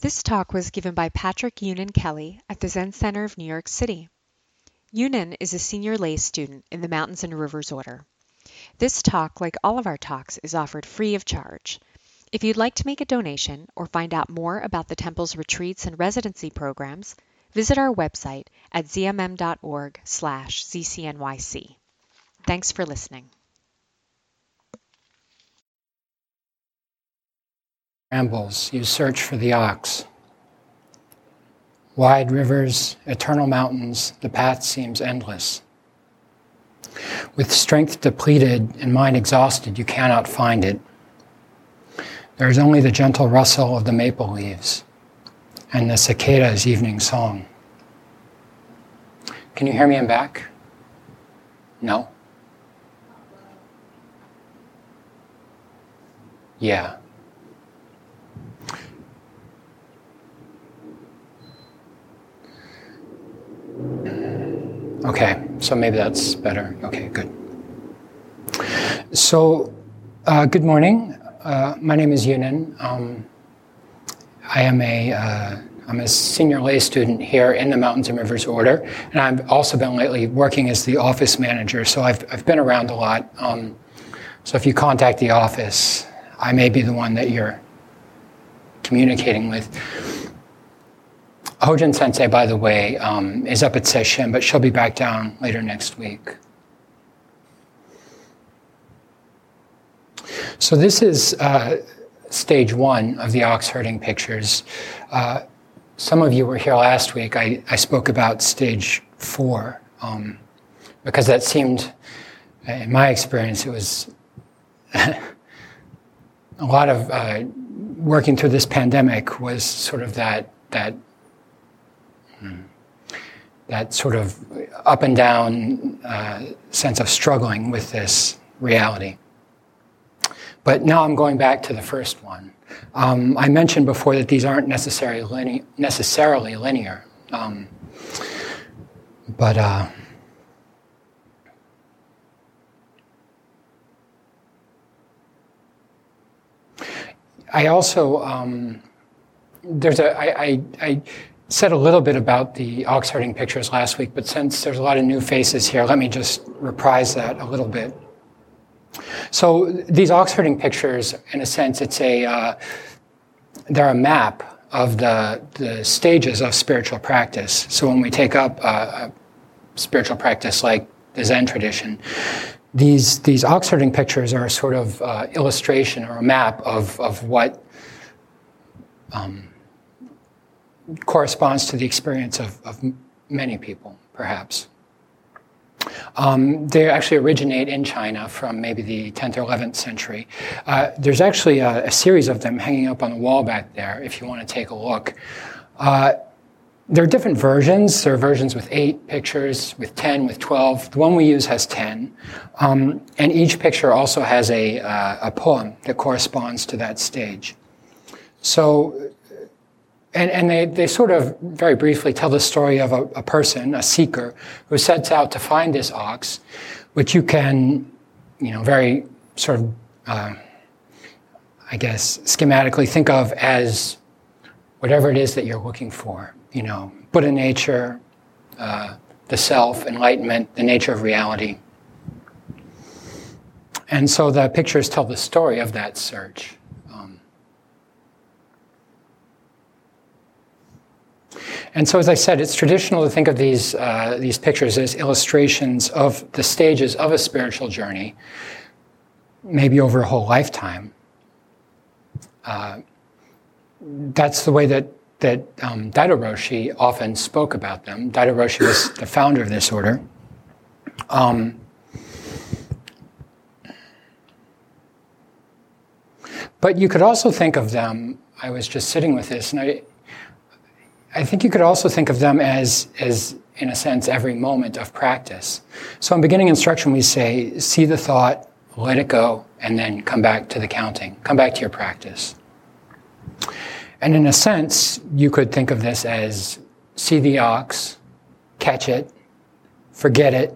This talk was given by Patrick Yunen Kelly at the Zen Center of New York City. Yunen is a senior lay student in the Mountains and Rivers Order. This talk, like all of our talks, is offered free of charge. If you'd like to make a donation or find out more about the temple's retreats and residency programs, visit our website at zmm.org/ccnyc. Thanks for listening. Rambles, you search for the ox. Wide rivers, eternal mountains, the path seems endless. With strength depleted and mind exhausted, you cannot find it. There is only the gentle rustle of the maple leaves and the cicada's evening song. Can you hear me in back? No? Yeah. Okay, so maybe that's better. Okay, good. So, uh, good morning. Uh, my name is Yunen. Um, I am a uh, I'm a senior lay student here in the Mountains and Rivers Order, and I've also been lately working as the office manager. So I've I've been around a lot. Um, so if you contact the office, I may be the one that you're communicating with. Hojin Sensei, by the way, um, is up at Seishin, but she'll be back down later next week. So this is uh, stage one of the ox herding pictures. Uh, some of you were here last week. I, I spoke about stage four um, because that seemed, in my experience, it was a lot of uh, working through this pandemic was sort of that that that sort of up and down uh, sense of struggling with this reality. But now I'm going back to the first one. Um, I mentioned before that these aren't necessarily, necessarily linear. Um, but uh, I also um, there's a I, I, I said a little bit about the ox herding pictures last week, but since there's a lot of new faces here, let me just reprise that a little bit. So these ox herding pictures, in a sense, it's a uh, they're a map of the the stages of spiritual practice. So when we take up a, a spiritual practice like the Zen tradition, these these ox herding pictures are a sort of uh, illustration or a map of of what. Um, corresponds to the experience of, of many people, perhaps. Um, they actually originate in China from maybe the 10th or 11th century. Uh, there's actually a, a, series of them hanging up on the wall back there if you want to take a look. Uh, there are different versions. There are versions with eight pictures, with 10, with 12. The one we use has 10. Um, and each picture also has a, uh, a poem that corresponds to that stage. So and, and they, they sort of very briefly tell the story of a, a, person, a seeker, who sets out to find this ox, which you can, you know, very sort of, uh, I guess, schematically think of as whatever it is that you're looking for. You know, Buddha nature, uh, the self, enlightenment, the nature of reality. And so the pictures tell the story of that search. And so, as I said, it's traditional to think of these, uh, these pictures as illustrations of the stages of a spiritual journey, maybe over a whole lifetime. Uh, that's the way that, that um, Daido Roshi often spoke about them. Daido Roshi was the founder of this order. Um, but you could also think of them, I was just sitting with this, and I, I think you could also think of them as, as, in a sense, every moment of practice. So in beginning instruction, we say, see the thought, let it go, and then come back to the counting. Come back to your practice. And in a sense, you could think of this as see the ox, catch it, forget it,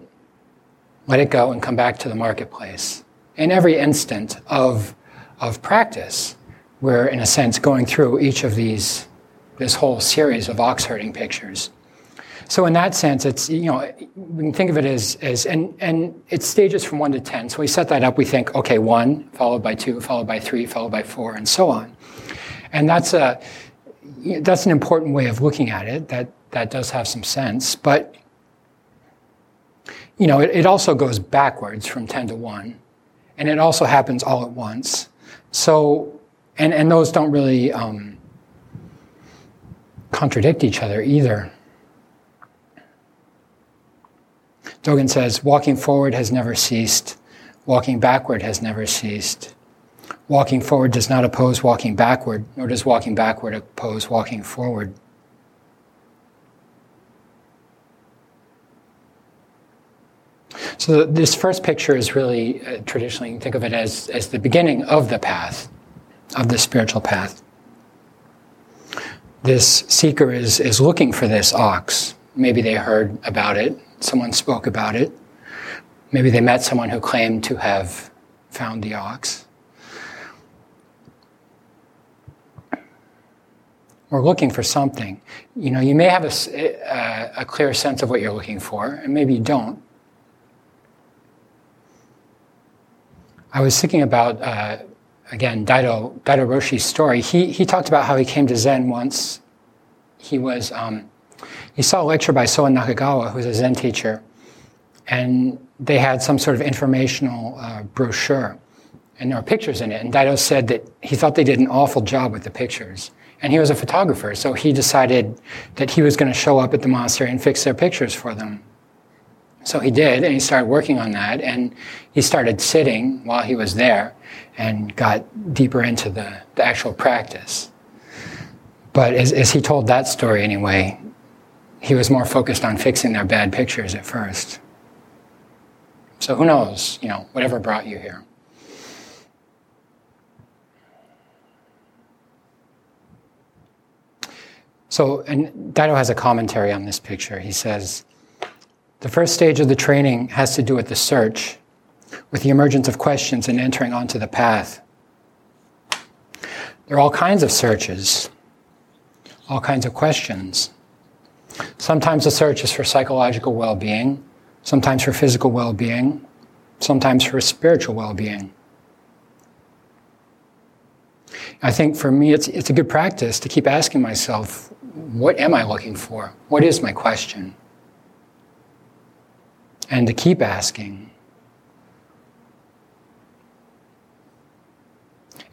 let it go, and come back to the marketplace. In every instant of, of practice, we're, in a sense, going through each of these this whole series of ox herding pictures. So in that sense, it's you know we can think of it as as and and it stages from one to ten. So we set that up. We think okay, one followed by two, followed by three, followed by four, and so on. And that's a that's an important way of looking at it. That that does have some sense, but you know it, it also goes backwards from ten to one, and it also happens all at once. So and and those don't really um, contradict each other either. Dogen says, walking forward has never ceased, walking backward has never ceased. Walking forward does not oppose walking backward, nor does walking backward oppose walking forward. So this first picture is really uh, traditionally think of it as, as the beginning of the path, of the spiritual path. This seeker is, is looking for this ox. Maybe they heard about it, someone spoke about it. Maybe they met someone who claimed to have found the ox. We're looking for something. You know, you may have a, a, a clear sense of what you're looking for, and maybe you don't. I was thinking about, uh, again, Daido, Daido Roshi's story. He, he talked about how he came to Zen once. He was um, he saw a lecture by Soen Nakagawa, who's a Zen teacher, and they had some sort of informational uh, brochure, and there were pictures in it. And Daido said that he thought they did an awful job with the pictures. And he was a photographer, so he decided that he was going to show up at the monastery and fix their pictures for them. So he did, and he started working on that, and he started sitting while he was there and got deeper into the, the actual practice. But as, as he told that story anyway, he was more focused on fixing their bad pictures at first. So who knows, you know, whatever brought you here. So, and Daido has a commentary on this picture. He says, the first stage of the training has to do with the search, with the emergence of questions and entering onto the path. There are all kinds of searches, all kinds of questions. Sometimes the search is for psychological well being, sometimes for physical well being, sometimes for spiritual well being. I think for me, it's, it's a good practice to keep asking myself, what am I looking for? What is my question? And to keep asking.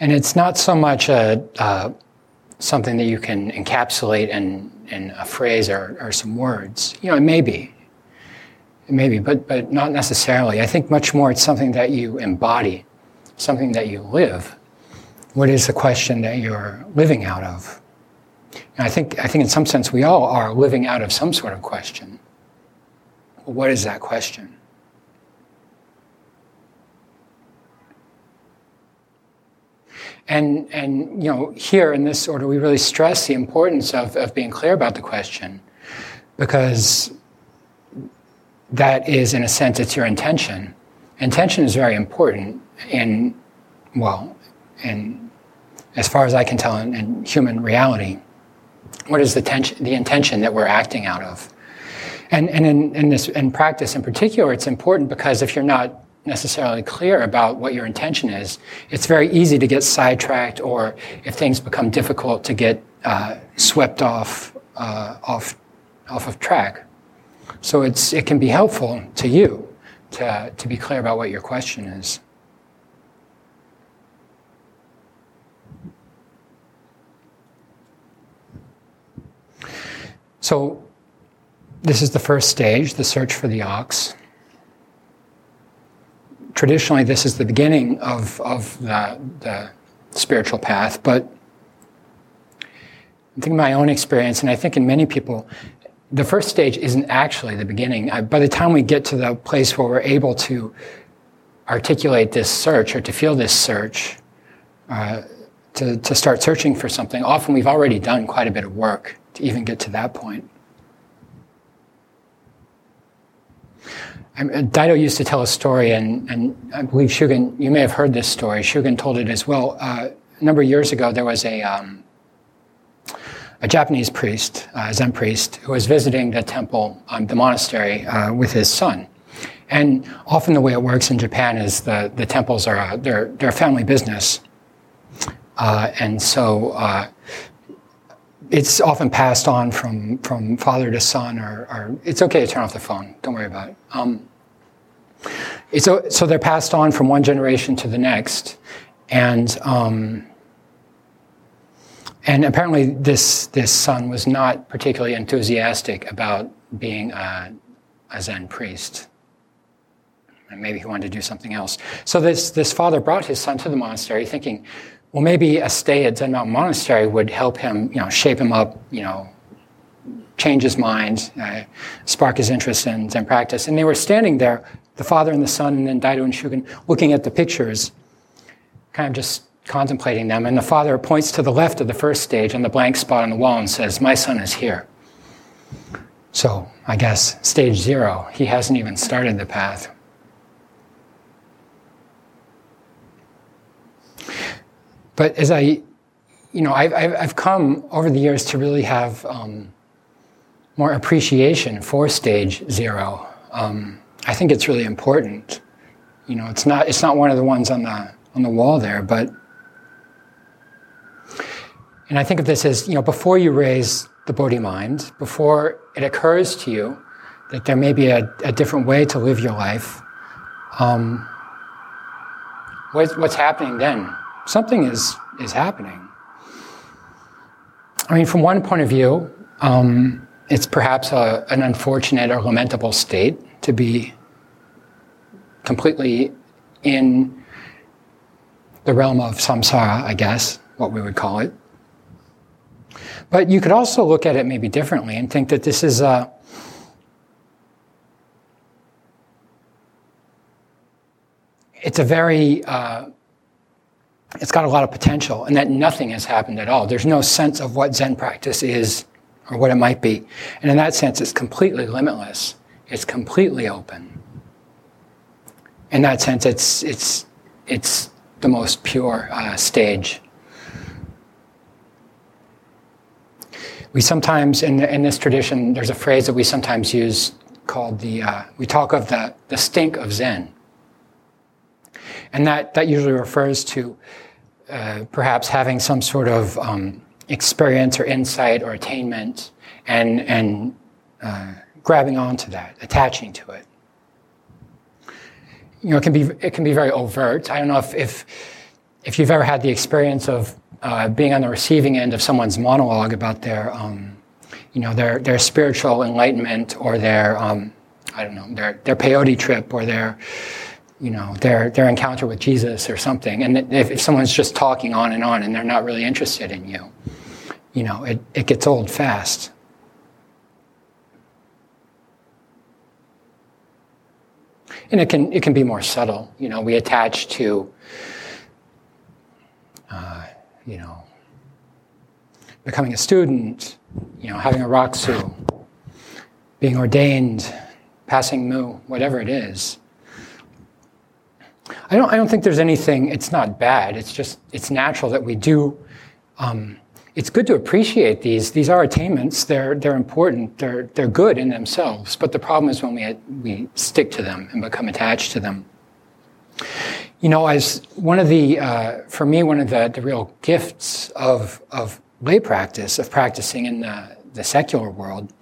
And it's not so much a, uh, something that you can encapsulate in, in a phrase or, or some words. You know, it may be. It may be, but, but not necessarily. I think much more it's something that you embody, something that you live. What is the question that you're living out of? And I think, I think in some sense we all are living out of some sort of question. What is that question? And, and you know, here in this order, we really stress the importance of, of being clear about the question because that is, in a sense, it's your intention. Intention is very important in, well, in, as far as I can tell, in, in human reality. What is the, tension, the intention that we're acting out of? And, and in, in this in practice in particular, it's important because if you're not necessarily clear about what your intention is, it's very easy to get sidetracked, or if things become difficult, to get uh, swept off uh, off off of track. So it's it can be helpful to you to to be clear about what your question is. So this is the first stage, the search for the ox traditionally this is the beginning of, of the, the spiritual path, but I think my own experience, and I think in many people, the first stage isn't actually the beginning. By the time we get to the place where we're able to articulate this search or to feel this search, uh, to, to start searching for something, often we've already done quite a bit of work to even get to that point. Daido used to tell a story, and, and I believe Shugen, you may have heard this story. Shugen told it as well. Uh, a number of years ago, there was a, um, a Japanese priest, a Zen priest, who was visiting the temple, um, the monastery, uh, with his son. And often the way it works in Japan is the, the temples are a, they're, they're a family business. Uh, and so uh, it's often passed on from, from father to son, or, or, it's okay to turn off the phone. Don't worry about it. Um, so, so they're passed on from one generation to the next. And um, and apparently, this, this son was not particularly enthusiastic about being a, a Zen priest. And maybe he wanted to do something else. So this, this father brought his son to the monastery thinking, well, maybe a stay at Zen Mountain Monastery would help him, you know, shape him up, you know, change his mind, uh, spark his interest in Zen practice. And they were standing there, the father and the son, and then Daido and Shugen, looking at the pictures, kind of just contemplating them, and the father points to the left of the first stage on the blank spot on the wall and says, My son is here. So, I guess, stage zero, he hasn't even started the path. But as I, you know, I've, I've come over the years to really have um, more appreciation for stage zero. Um, I think it's really important. You know, it's not, it's not one of the ones on the, on the wall there, but and I think of this as, you know, before you raise the Bodhi mind, before it occurs to you that there may be a, a different way to live your life, um, what's, what's happening then? Something is, is happening. I mean, from one point of view, um, it's perhaps a, an unfortunate or lamentable state to be completely in the realm of samsara, I guess, what we would call it. But you could also look at it maybe differently and think that this is a it's a very uh, it's got a lot of potential and that nothing has happened at all. There's no sense of what zen practice is or what it might be. And in that sense it's completely limitless. It's completely open. In that sense it's it's it's the most pure uh, stage. We sometimes, in, in this tradition, there's a phrase that we sometimes use called the, uh, we talk of the, the stink of Zen. And that, that usually refers to uh, perhaps having some sort of um, experience or insight or attainment and, and uh, grabbing onto that, attaching to it. You know, it can be, it can be very overt. I don't know if, if, if you've ever had the experience of uh, being on the receiving end of someone's monologue about their, um, you know, their, their spiritual enlightenment or their, um, I don't know, their, their peyote trip or their, you know, their, their encounter with Jesus or something. And if, if someone's just talking on and on and they're not really interested in you, you know, it, it gets old fast. And it can, it can be more subtle. You know, we attach to, uh, you know, becoming a student, you know, having a rakusu, being ordained, passing mu, whatever it is. I don't, I don't think there's anything, it's not bad. It's just, it's natural that we do. Um, it's good to appreciate these. These are attainments. They're, they're important. They're, they're good in themselves. But the problem is when we, we stick to them and become attached to them. You know, as one of the, uh, for me, one of the, the real gifts of, of lay practice, of practicing in the, the secular world,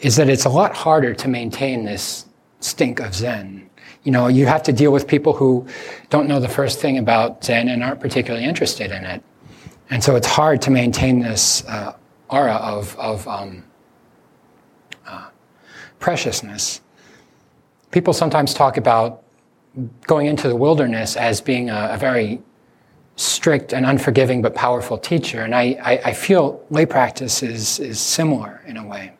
is that it's a lot harder to maintain this stink of Zen. You know, you have to deal with people who don't know the first thing about Zen and aren't particularly interested in it. And so it's hard to maintain this uh, aura of, of um, uh, preciousness. People sometimes talk about going into the wilderness as being a, a very strict and unforgiving but powerful teacher. And I, I, I, feel lay practice is, is similar in a way.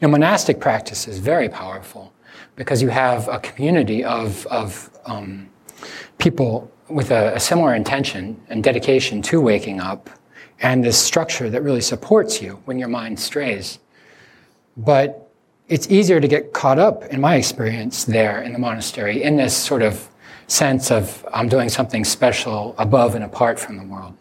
You know, monastic practice is very powerful because you have a community of, of um, people with a, a similar intention and dedication to waking up and this structure that really supports you when your mind strays. But it's easier to get caught up, in my experience, there in the monastery, in this sort of sense of I'm doing something special above and apart from the world.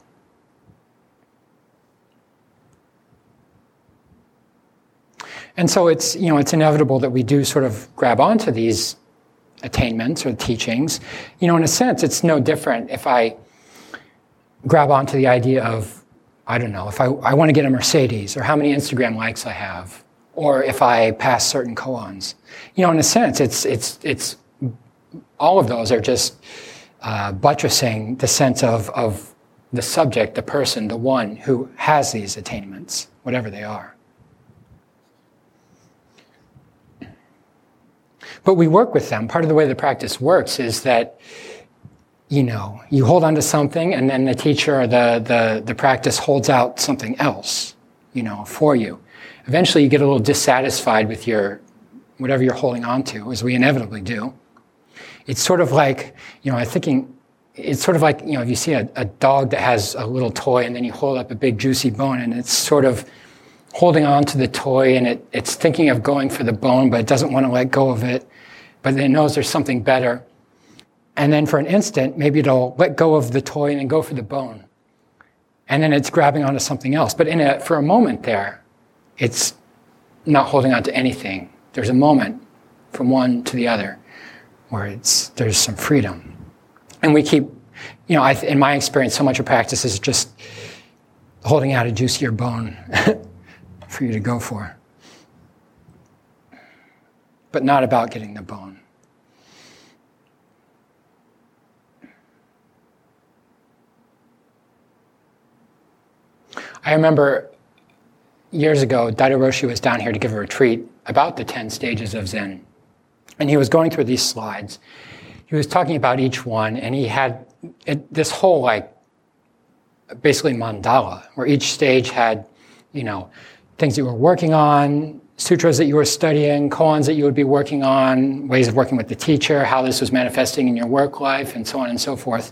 And so it's, you know, it's inevitable that we do sort of grab onto these attainments or teachings. You know, in a sense, it's no different if I grab onto the idea of, I don't know, if I, I want to get a Mercedes or how many Instagram likes I have, or if I pass certain koans. You know, in a sense, it's, it's, it's, all of those are just uh, buttressing the sense of, of the subject, the person, the one who has these attainments, whatever they are. But we work with them. Part of the way the practice works is that, you know, you hold on to something and then the teacher or the, the, the practice holds out something else, you know, for you. Eventually you get a little dissatisfied with your, whatever you're holding on to, as we inevitably do. It's sort of like, you know, I'm thinking, it's sort of like, you know, if you see a, a dog that has a little toy and then you hold up a big juicy bone and it's sort of, holding on to the toy and it, it's thinking of going for the bone, but it doesn't want to let go of it, but it knows there's something better. And then for an instant, maybe it'll let go of the toy and then go for the bone. And then it's grabbing onto something else. But in a, for a moment there, it's not holding on to anything. There's a moment from one to the other where it's, there's some freedom. And we keep, you know, I, in my experience, so much of practice is just holding out a juicier bone for you to go for. But not about getting the bone. I remember years ago, Daido Roshi was down here to give a retreat about the 10 stages of Zen. And he was going through these slides. He was talking about each one, and he had this whole, like, basically mandala, where each stage had, you know, things that you were working on, sutras that you were studying, koans that you would be working on, ways of working with the teacher, how this was manifesting in your work life, and so on and so forth.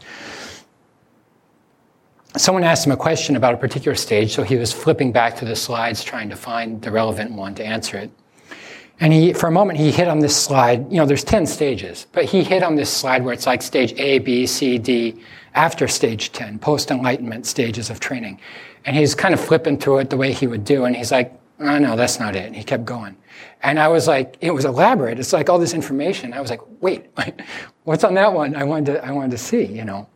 Someone asked him a question about a particular stage, so he was flipping back to the slides trying to find the relevant one to answer it. And he, for a moment, he hit on this slide. You know, there's 10 stages, but he hit on this slide where it's like stage A, B, C, D, after stage 10, post enlightenment stages of training. And he's kind of flipping through it the way he would do. And he's like, oh, no, that's not it. He kept going. And I was like, it was elaborate. It's like all this information. I was like, wait, what's on that one? I wanted to, I wanted to see, you know.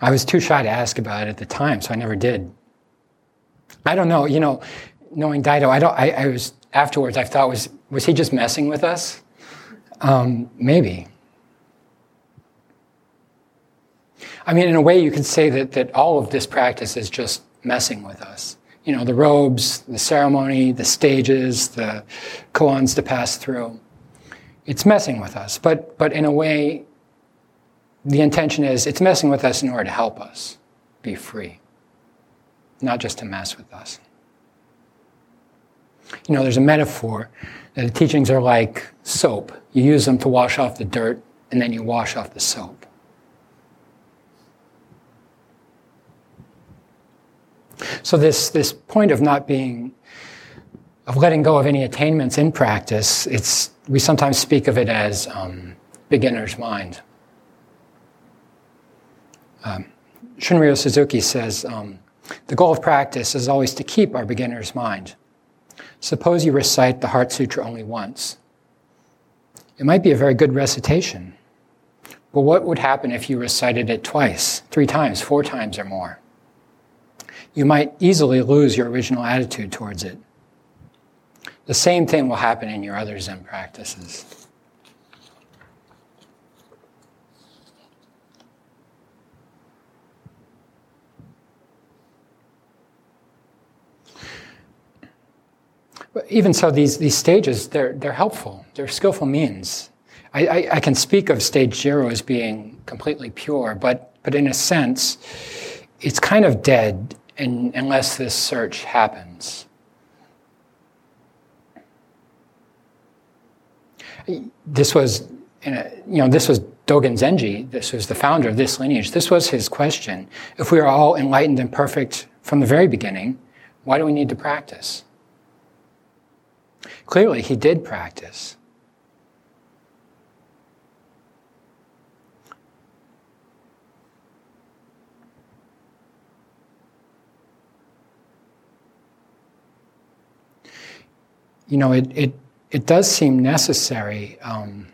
I was too shy to ask about it at the time, so I never did. I don't know, you know, knowing Daido, I don't, I, I was, afterwards I thought, was, was he just messing with us? Um, maybe. I mean, in a way, you could say that, that all of this practice is just messing with us. You know, the robes, the ceremony, the stages, the koans to pass through. It's messing with us. But, but in a way, the intention is it's messing with us in order to help us be free, not just to mess with us. You know, there's a metaphor that the teachings are like soap. You use them to wash off the dirt, and then you wash off the soap. So this, this point of not being, of letting go of any attainments in practice, it's, we sometimes speak of it as um, beginner's mind. Um, Suzuki says, um, the goal of practice is always to keep our beginner's mind. Suppose you recite the Heart Sutra only once. It might be a very good recitation. But what would happen if you recited it twice, three times, four times, or more? You might easily lose your original attitude towards it. The same thing will happen in your other Zen practices. But even so, these, these stages, they're, they're helpful. They're skillful means. I, I, I can speak of stage zero as being completely pure, but, but in a sense, it's kind of dead in, unless this search happens. This was, you know, this was Dogen Zenji. This was the founder of this lineage. This was his question. If we are all enlightened and perfect from the very beginning, why do we need to practice? Clearly, he did practice. You know, it, it, it does seem necessary um,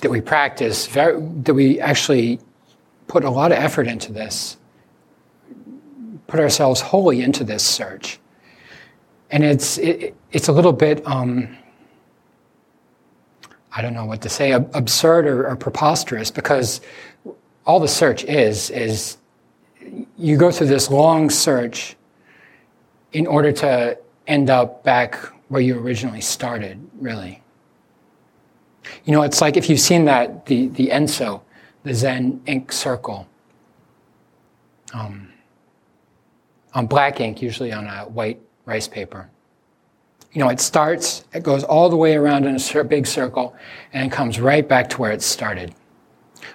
that we practice, very, that we actually put a lot of effort into this, put ourselves wholly into this search. And it's, it, it's a little bit, um, I don't know what to say, absurd or, or preposterous because all the search is, is you go through this long search in order to end up back where you originally started, really. You know, it's like if you've seen that, the, the Enso, the Zen ink circle, um, on black ink, usually on a white rice paper. You know, it starts, it goes all the way around in a big circle, and comes right back to where it started.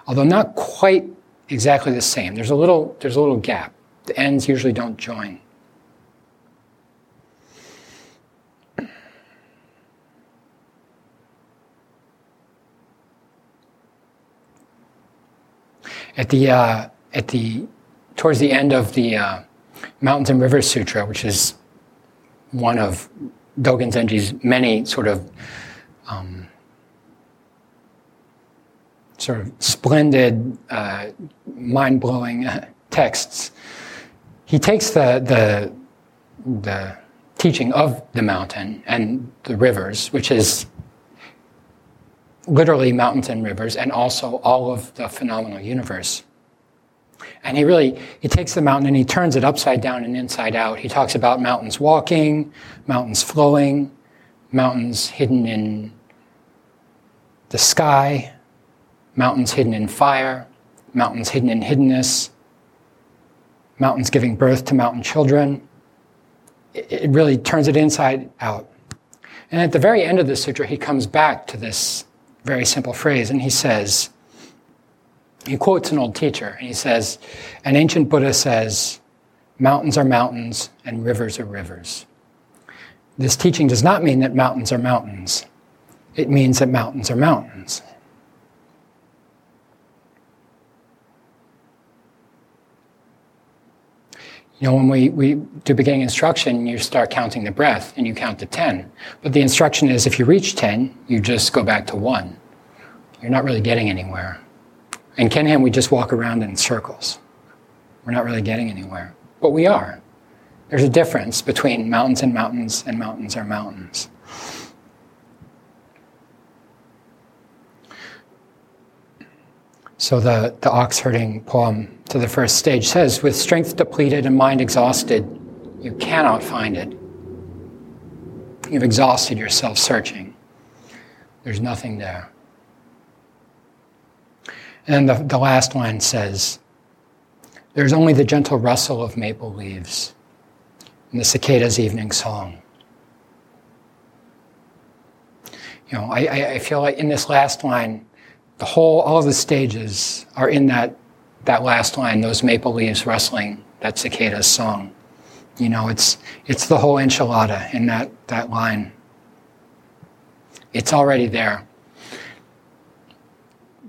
Although not quite exactly the same. There's a little, there's a little gap. The ends usually don't join. At the, uh, at the, towards the end of the uh, Mountains and Rivers Sutra, which is one of Dogen Zenji's many sort of um, sort of splendid, uh, mind blowing texts, he takes the, the, the teaching of the mountain and the rivers, which is literally mountains and rivers, and also all of the phenomenal universe. And he really, he takes the mountain and he turns it upside down and inside out. He talks about mountains walking, mountains flowing, mountains hidden in the sky, mountains hidden in fire, mountains hidden in hiddenness, mountains giving birth to mountain children. It really turns it inside out. And at the very end of the sutra, he comes back to this very simple phrase and he says, he quotes an old teacher and he says, An ancient Buddha says, mountains are mountains and rivers are rivers. This teaching does not mean that mountains are mountains. It means that mountains are mountains. You know, when we, we do beginning instruction, you start counting the breath and you count to 10. But the instruction is if you reach 10, you just go back to 1. You're not really getting anywhere. In kinhin, we just walk around in circles. We're not really getting anywhere. But we are. There's a difference between mountains and mountains and mountains are mountains. So the, the ox herding poem to the first stage says, with strength depleted and mind exhausted, you cannot find it. You've exhausted yourself searching. There's nothing there. And the, the last line says, There's only the gentle rustle of maple leaves and the cicada's evening song. You know, I, I feel like in this last line, the whole, all the stages are in that, that last line, those maple leaves rustling, that cicada's song. You know, it's, it's the whole enchilada in that, that line. It's already there.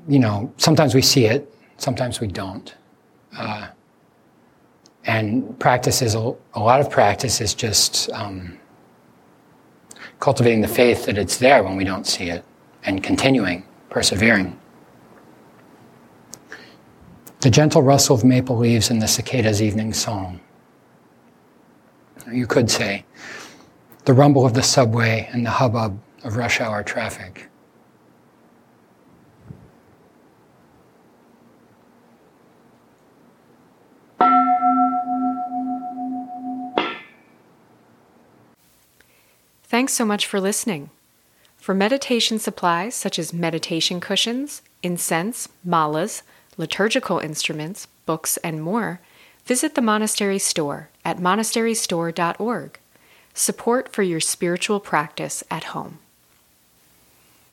You know, sometimes we see it, sometimes we don't. Uh, and practice is a, a, lot of practice is just um, cultivating the faith that it's there when we don't see it and continuing persevering. The gentle rustle of maple leaves in the cicada's evening song. You could say, the rumble of the subway and the hubbub of rush hour traffic. Thanks so much for listening. For meditation supplies such as meditation cushions, incense, malas, liturgical instruments, books, and more, visit the monastery store at monasterystore.org. Support for your spiritual practice at home.